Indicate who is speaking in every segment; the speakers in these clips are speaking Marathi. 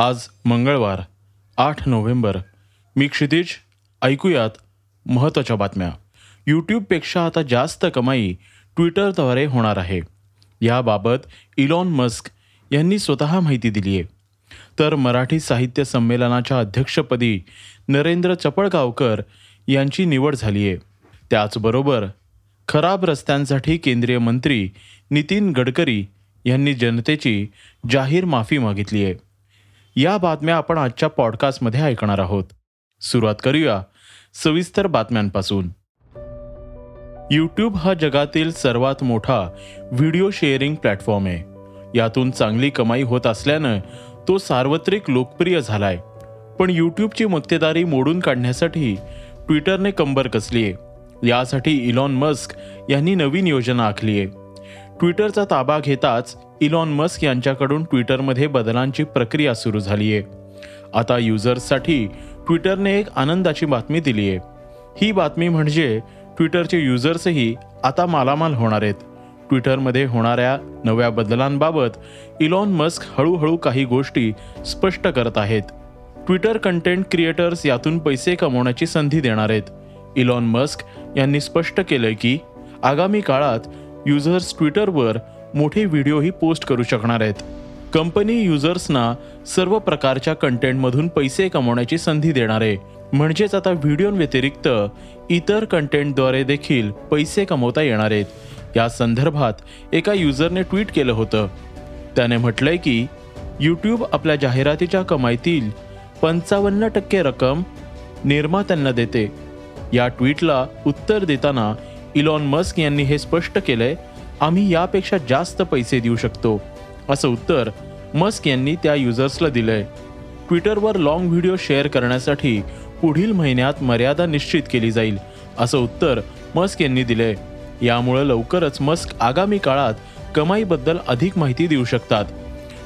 Speaker 1: आज मंगळवार आठ नोव्हेंबर. मी क्षितिज ऐकूयात महत्त्वाच्या बातम्या. यूट्यूबपेक्षा आता जास्त कमाई ट्विटरद्वारे होणार आहे. याबाबत इलॉन मस्क यांनी स्वतः माहिती दिली आहे तर मराठी साहित्य संमेलनाच्या अध्यक्षपदी नरेंद्र चपळगावकर यांची निवड झाली आहे त्याचबरोबर खराब रस्त्यांसाठी केंद्रीय मंत्री नितीन गडकरी यांनी जनतेची जाहीर माफी मागितली आहे या बातम्या आपण आजच्या पॉडकास्टमध्ये ऐकणार आहोत. सुरुवात करूया सविस्तर बातम्यांपासून. यूट्यूब हा जगातील सर्वात मोठा व्हिडिओ शेअरिंग प्लॅटफॉर्म आहे. यातून चांगली कमाई होत असल्यानं तो सार्वत्रिक लोकप्रिय झालाय. पण यूट्यूबची मक्तेदारी मोडून काढण्यासाठी ट्विटरने कंबर कसली आहे यासाठी इलॉन मस्क यांनी नवीन योजना आखली आहे ट्विटरचा ताबा घेताच इलॉन मस्क यांच्याकडून ट्विटरमध्ये बदलांची प्रक्रिया सुरू झाली आहे आता युजर्ससाठी ट्विटरने एक आनंदाची बातमी दिली आहे ही बातमी म्हणजे ट्विटरचे युजर्सही आता मालामाल होणार आहेत. ट्विटरमध्ये होणाऱ्या नव्या बदलांबाबत इलॉन मस्क हळूहळू काही गोष्टी स्पष्ट करत आहेत. ट्विटर कंटेंट क्रिएटर्स यातून पैसे कमवण्याची संधी देणार आहेत. इलॉन मस्क यांनी स्पष्ट केलंय की आगामी काळात युजर्स ट्विटरवर मोठे व्हिडिओही पोस्ट करू शकणार आहेत. कंपनी युजर्सना सर्व प्रकारच्या कंटेंटमधून पैसे कमवण्याची संधी देणार आहे. म्हणजेच आता व्हिडिओव्यतिरिक्त इतर कंटेंटद्वारे देखील पैसे कमवता येणार आहेत. या संदर्भात एका युजरने ट्विट केलं होतं. त्याने म्हटलंय की यूट्यूब आपल्या जाहिरातीच्या कमाईतील पंचावन्न टक्के रक्कम निर्मात्यांना देते. या ट्विटला उत्तर देताना इलॉन मस्क यांनी हे स्पष्ट केलंय आम्ही यापेक्षा जास्त पैसे देऊ शकतो असं उत्तर मस्क यांनी त्या युजर्सला दिलंय. ट्विटरवर लाँग व्हिडिओ शेअर करण्यासाठी पुढील महिन्यात मर्यादा निश्चित केली जाईल असं उत्तर मस्क यांनी दिलंय. यामुळे लवकरच मस्क आगामी काळात कमाईबद्दल अधिक माहिती देऊ शकतात.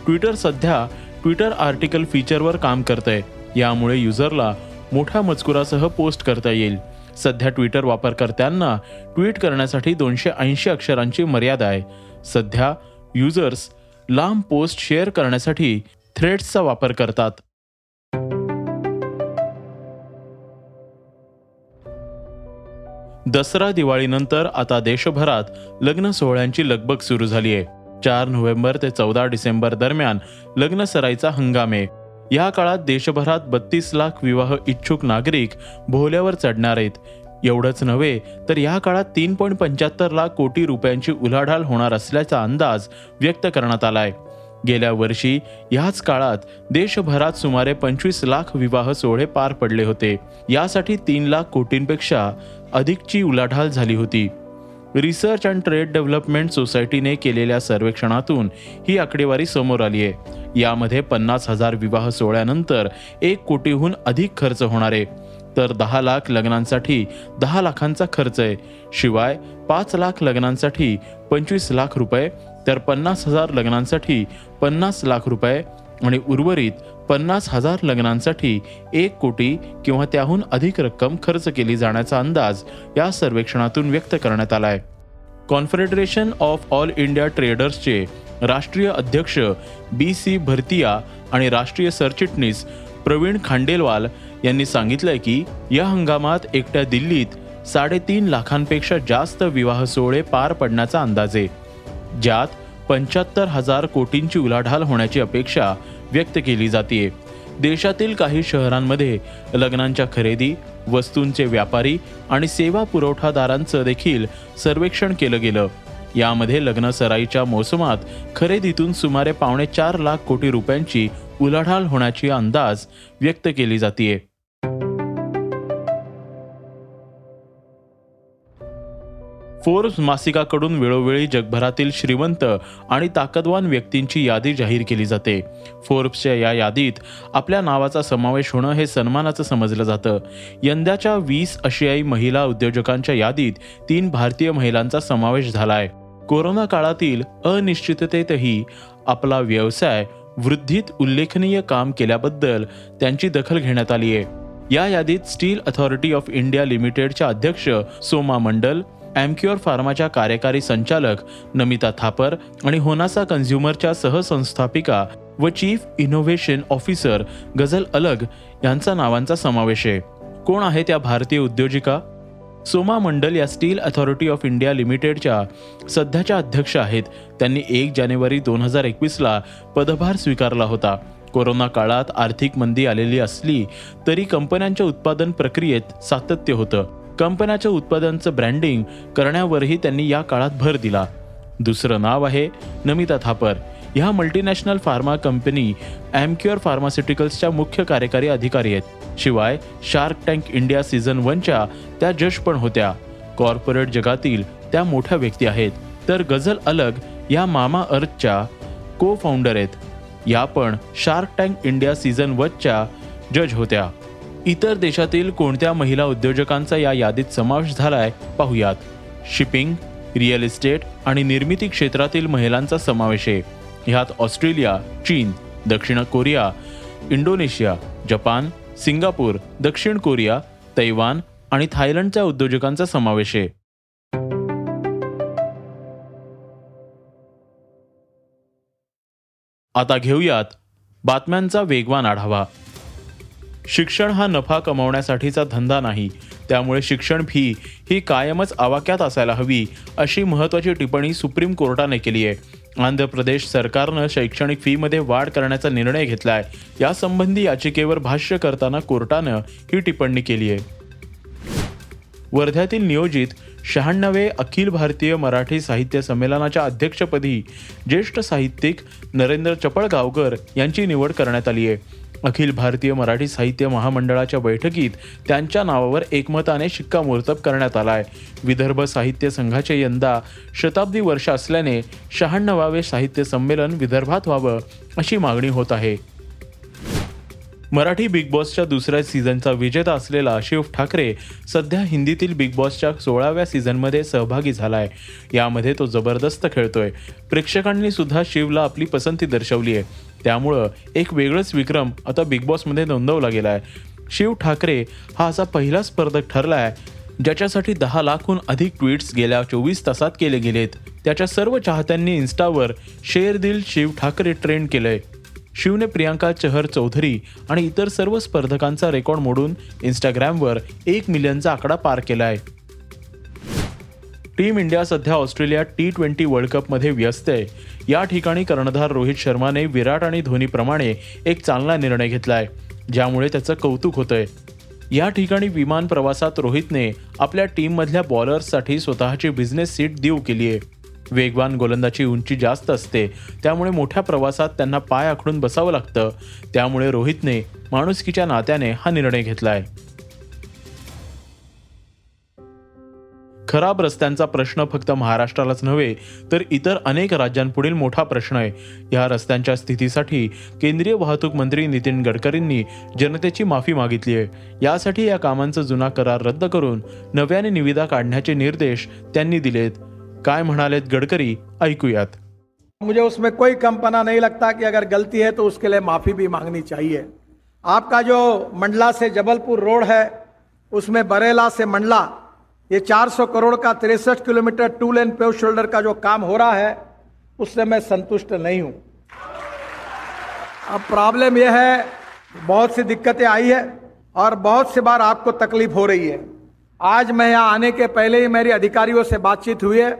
Speaker 1: ट्विटर सध्या ट्विटर आर्टिकल फीचरवर काम करतंय यामुळे युजरला मोठ्या मजकुरासह पोस्ट करता येईल. सध्या ट्विटर वापरकर्त्यांना ट्विट करण्यासाठी दोनशे ऐंशी अक्षरांची मर्यादा आहे. सध्या युजर्स लांब पोस्ट शेअर करण्यासाठी थ्रेड्सचा वापर करतात. दसरा दिवाळीनंतर आता देशभरात लग्न सोहळ्यांची लगबग सुरू झाली आहे चार नोव्हेंबर ते चौदा डिसेंबर दरम्यान लग्न सराईचा हंगाम आहे. या काळात देशभरात बत्तीस लाख विवाह इच्छुक नागरिक भोवल्यावर चढणार आहेत. एवढंच नव्हे तर या काळात तीन पॉईंट पंच्याहत्तर लाख कोटी रुपयांची उलाढाल होणार असल्याचा अंदाज व्यक्त करण्यात आलाय. गेल्या वर्षी याच काळात देशभरात सुमारे पंचवीस लाख विवाह सोहळे पार पडले होते. यासाठी तीन लाख कोटींपेक्षा अधिकची उलाढाल झाली होती. रिसर्च अँड ट्रेड डेव्हलपमेंट सोसायटीने केलेल्या सर्वेक्षणातून ही आकडेवारी समोर आली आहे. यामध्ये पन्नास हजार विवाह सोहळ्यानंतर एक कोटीहून अधिक खर्च होणार आहे. तर दहा लाख लग्नांसाठी दहा लाखांचा खर्च आहे. शिवाय पाच लाख लग्नांसाठी पंचवीस लाख रुपये तर पन्नास हजार लग्नांसाठी पन्नास लाख रुपये आणि उर्वरित पन्नास हजार लग्नांसाठी एक कोटी किंवा त्याहून अधिक रक्कम खर्च केली जाण्याचा अंदाज या सर्वेक्षणातून व्यक्त करण्यात आलाय. कॉन्फेडरेशन ऑफ ऑल इंडिया ट्रेडर्सचे राष्ट्रीय अध्यक्ष बी सी भरतिया आणि राष्ट्रीय सरचिटणीस प्रवीण खांडेलवाल यांनी सांगितलंय की या हंगामात एकट्या दिल्लीत साडेतीन लाखांपेक्षा जास्त विवाह सोहळे पार पडण्याचा अंदाज आहे. ज्यात पंच्याहत्तर हजार कोटींची उलाढाल होण्याची अपेक्षा व्यक्त केली जाते. देशातील काही शहरांमध्ये लग्नांच्या खरेदी वस्तूंचे व्यापारी आणि सेवा पुरवठादारांचं देखील सर्वेक्षण केलं गेलं. यामध्ये लग्न सराईच्या मोसमात खरेदीतून सुमारे पावणे चार लाख कोटी रुपयांची उलाढाल होण्याची अंदाज व्यक्त केली जाते फोर्ब्स मासिकाकडून वेळोवेळी जगभरातील श्रीमंत आणि ताकदवान व्यक्तींची यादी जाहीर केली जाते. फोर्ब्सच्या या यादीत आपल्या नावाचा समावेश होणं हे सन्मानाचं समजलं जातं. यंदाच्या वीस आशियाई महिला उद्योजकांच्या यादीत तीन भारतीय महिलांचा समावेश झालाय. कोरोना काळातील अनिश्चिततेतही आपला व्यवसाय वृद्धीत उल्लेखनीय काम केल्याबद्दल त्यांची दखल घेण्यात आली आहे या यादीत स्टील अथॉरिटी ऑफ इंडिया लिमिटेडच्या अध्यक्ष सोमा मंडल ॲमक्युअर फार्माच्या कार्यकारी संचालक नमिता थापर आणि होनासा कन्झ्युमरच्या सहसंस्थापिका व चीफ इनोव्हेशन ऑफिसर गझल अलग यांचा नावांचा समावेश आहे. कोण आहे त्या भारतीय उद्योजिका? सोमा मंडल या स्टील अथॉरिटी ऑफ इंडिया लिमिटेडच्या सध्याच्या अध्यक्ष आहेत. त्यांनी एक जानेवारी दोन हजार एकवीसला पदभार स्वीकारला होता. कोरोना काळात आर्थिक मंदी आलेली असली तरी कंपन्यांच्या उत्पादन प्रक्रियेत सातत्य होतं. कंपन्याच्या उत्पादनाचं ब्रँडिंग करण्यावरही त्यांनी या काळात भर दिला. दुसरं नाव आहे नमिता थापर. ह्या मल्टीनॅशनल फार्मा कंपनी ॲमक्युअर फार्मास्युटिकल्सच्या मुख्य कार्यकारी अधिकारी आहेत. शिवाय शार्क टँक इंडिया सीझन वनच्या त्या जज पण होत्या. कॉर्पोरेट जगातील त्या मोठ्या व्यक्ती आहेत. तर गझल अलग या मामा अर्थच्या को फाउंडर आहेत. या पण शार्क टँक इंडिया सीझन वनच्या जज होत्या. इतर देशातील कोणत्या महिला उद्योजकांचा या यादीत समावेश झालाय पाहुयात. शिपिंग रिअल इस्टेट आणि निर्मिती क्षेत्रातील महिलांचा समावेश आहे. ह्यात ऑस्ट्रेलिया चीन दक्षिण कोरिया इंडोनेशिया जपान सिंगापूर दक्षिण कोरिया तैवान आणि थायलंडच्या उद्योजकांचा समावेश आहे. आता घेऊयात बातम्यांचा वेगवान आढावा. शिक्षण हा नफा कमावण्यासाठीचा धंदा नाही. त्यामुळे शिक्षण फी ही कायमच आवाक्यात असायला हवी अशी महत्त्वाची टिप्पणी सुप्रीम कोर्टाने केली आहे. आंध्र प्रदेश सरकारनं शैक्षणिक फीमध्ये वाढ करण्याचा निर्णय घेतलाय. यासंबंधी याचिकेवर भाष्य करताना कोर्टानं ही टिप्पणी केली आहे. वर्ध्यातील नियोजित शहाण्णवे अखिल भारतीय मराठी साहित्य संमेलनाच्या अध्यक्षपदी ज्येष्ठ साहित्यिक नरेंद्र चपळगावकर यांची निवड करण्यात आली आहे. अखिल भारतीय मराठी साहित्य महामंडळाच्या बैठकीत त्यांच्या नावावर एकमताने शिक्कामोर्तब करण्यात आलाय. विदर्भ साहित्य संघाचे यंदा शताब्दी वर्ष असल्याने शहाण्णवावे साहित्य संमेलन विदर्भात व्हावं अशी मागणी होत आहे. मराठी बिग बॉसच्या दुसऱ्या सीझनचा विजेता असलेला शिव ठाकरे सध्या हिंदीतील बिग बॉसच्या सोळाव्या सीझनमध्ये सहभागी झालाय. यामध्ये तो जबरदस्त खेळतोय. प्रेक्षकांनी सुद्धा शिवला आपली पसंती दर्शवली आहे त्यामुळं एक वेगळंच विक्रम आता बिग बॉसमध्ये नोंदवला गेला आहे. शिव ठाकरे हा असा पहिला स्पर्धक ठरला आहे ज्याच्यासाठी दहा लाखहून अधिक ट्विट्स गेल्या चोवीस तासात केले गेलेत. त्याच्या सर्व चाहत्यांनी इन्स्टावर शेअर दिल शिव ठाकरे ट्रेंड केलंय. शिवने प्रियांका चहर चौधरी आणि इतर सर्व स्पर्धकांचा रेकॉर्ड मोडून इंस्टाग्रामवर एक मिलियनचा आकडा पार केला आहे टीम इंडिया सध्या ऑस्ट्रेलिया टी ट्वेंटी वर्ल्ड कपमध्ये व्यस्त आहे. या ठिकाणी कर्णधार रोहित शर्माने विराट आणि धोनीप्रमाणे एक चांगला निर्णय घेतलाय ज्यामुळे त्याचं कौतुक होतंय. या ठिकाणी विमान प्रवासात रोहितने आपल्या टीममधल्या बॉलर्ससाठी स्वतःची बिझनेस सीट देऊ केली आहे. वेगवान गोलंदाची उंची जास्त असते त्यामुळे मोठ्या प्रवासात त्यांना पाय आखडून बसावं लागतं. त्यामुळे रोहितने माणुसकीच्या नात्याने हा निर्णय घेतला आहे खराब रस्त्यांचा प्रश्न फक्त महाराष्ट्रालाच नव्हे तर इतर अनेक राज्यांपुढील मोठा प्रश्न आहे. या रस्त्यांच्या स्थितीसाठी केंद्रीय वाहतूक मंत्री नितीन गडकरींनी जनतेची माफी मागितली आहे. यासाठी या कामांचा जुना करार रद्द करून नव्याने निविदा काढण्याचे निर्देश त्यांनी दिलेत. काय म्हणालेत गडकरी? ऐकूयात.
Speaker 2: मुझे उसमें कोई कंपना नहीं लगता कि अगर गलती है तो उसके लिए माफ़ी भी मांगनी चाहिए। आपका जो मंडला से जबलपुर रोड है उसमें बरेला से मंडला ये 400 करोड़ का तिरसठ kilometre two lane pave shoulder का जो काम हो रहा है, उससे मैं संतुष्ट नहीं हूँ। अब प्रॉब्लम यह है, बहुत सी दिक्कतें आई है और बहुत सी बार आपको तकलीफ़ हो रही है। आज मैं यहाँ आने के पहले ही मेरी अधिकारियों से बातचीत हुई है।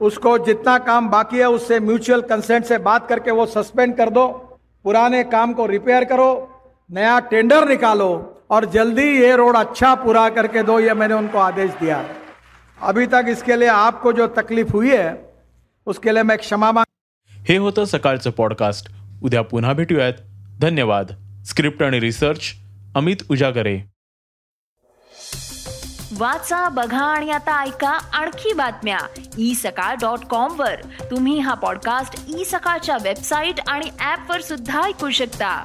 Speaker 2: उसको जितना काम बाकी है, उससे म्यूचुअल कंसेंट से बात करके वो सस्पेंड कर दो, पुराने काम को रिपेयर करो, नया टेंडर निकालो और जल्दी ये रोड अच्छा पूरा करके दो ये मैंने उनको आदेश दिया। अभी तक इसके लिए आपको जो तकलीफ हुई है उसके लिए मैं क्षमा मांग
Speaker 1: हे होतं सकाळचं पॉडकास्ट. उद्या पुन्हा भेटूयात. धन्यवाद. स्क्रिप्ट आणि रिसर्च अमित उजागरे.
Speaker 3: वाचा बघा आणि आता ऐका आणखी बातम्या. ई सकाळ डॉट कॉम वर. तुम्ही हा पॉडकास्ट ई सकाळच्या वेबसाईट आणि ऍप वर सुद्धा ऐकू शकता.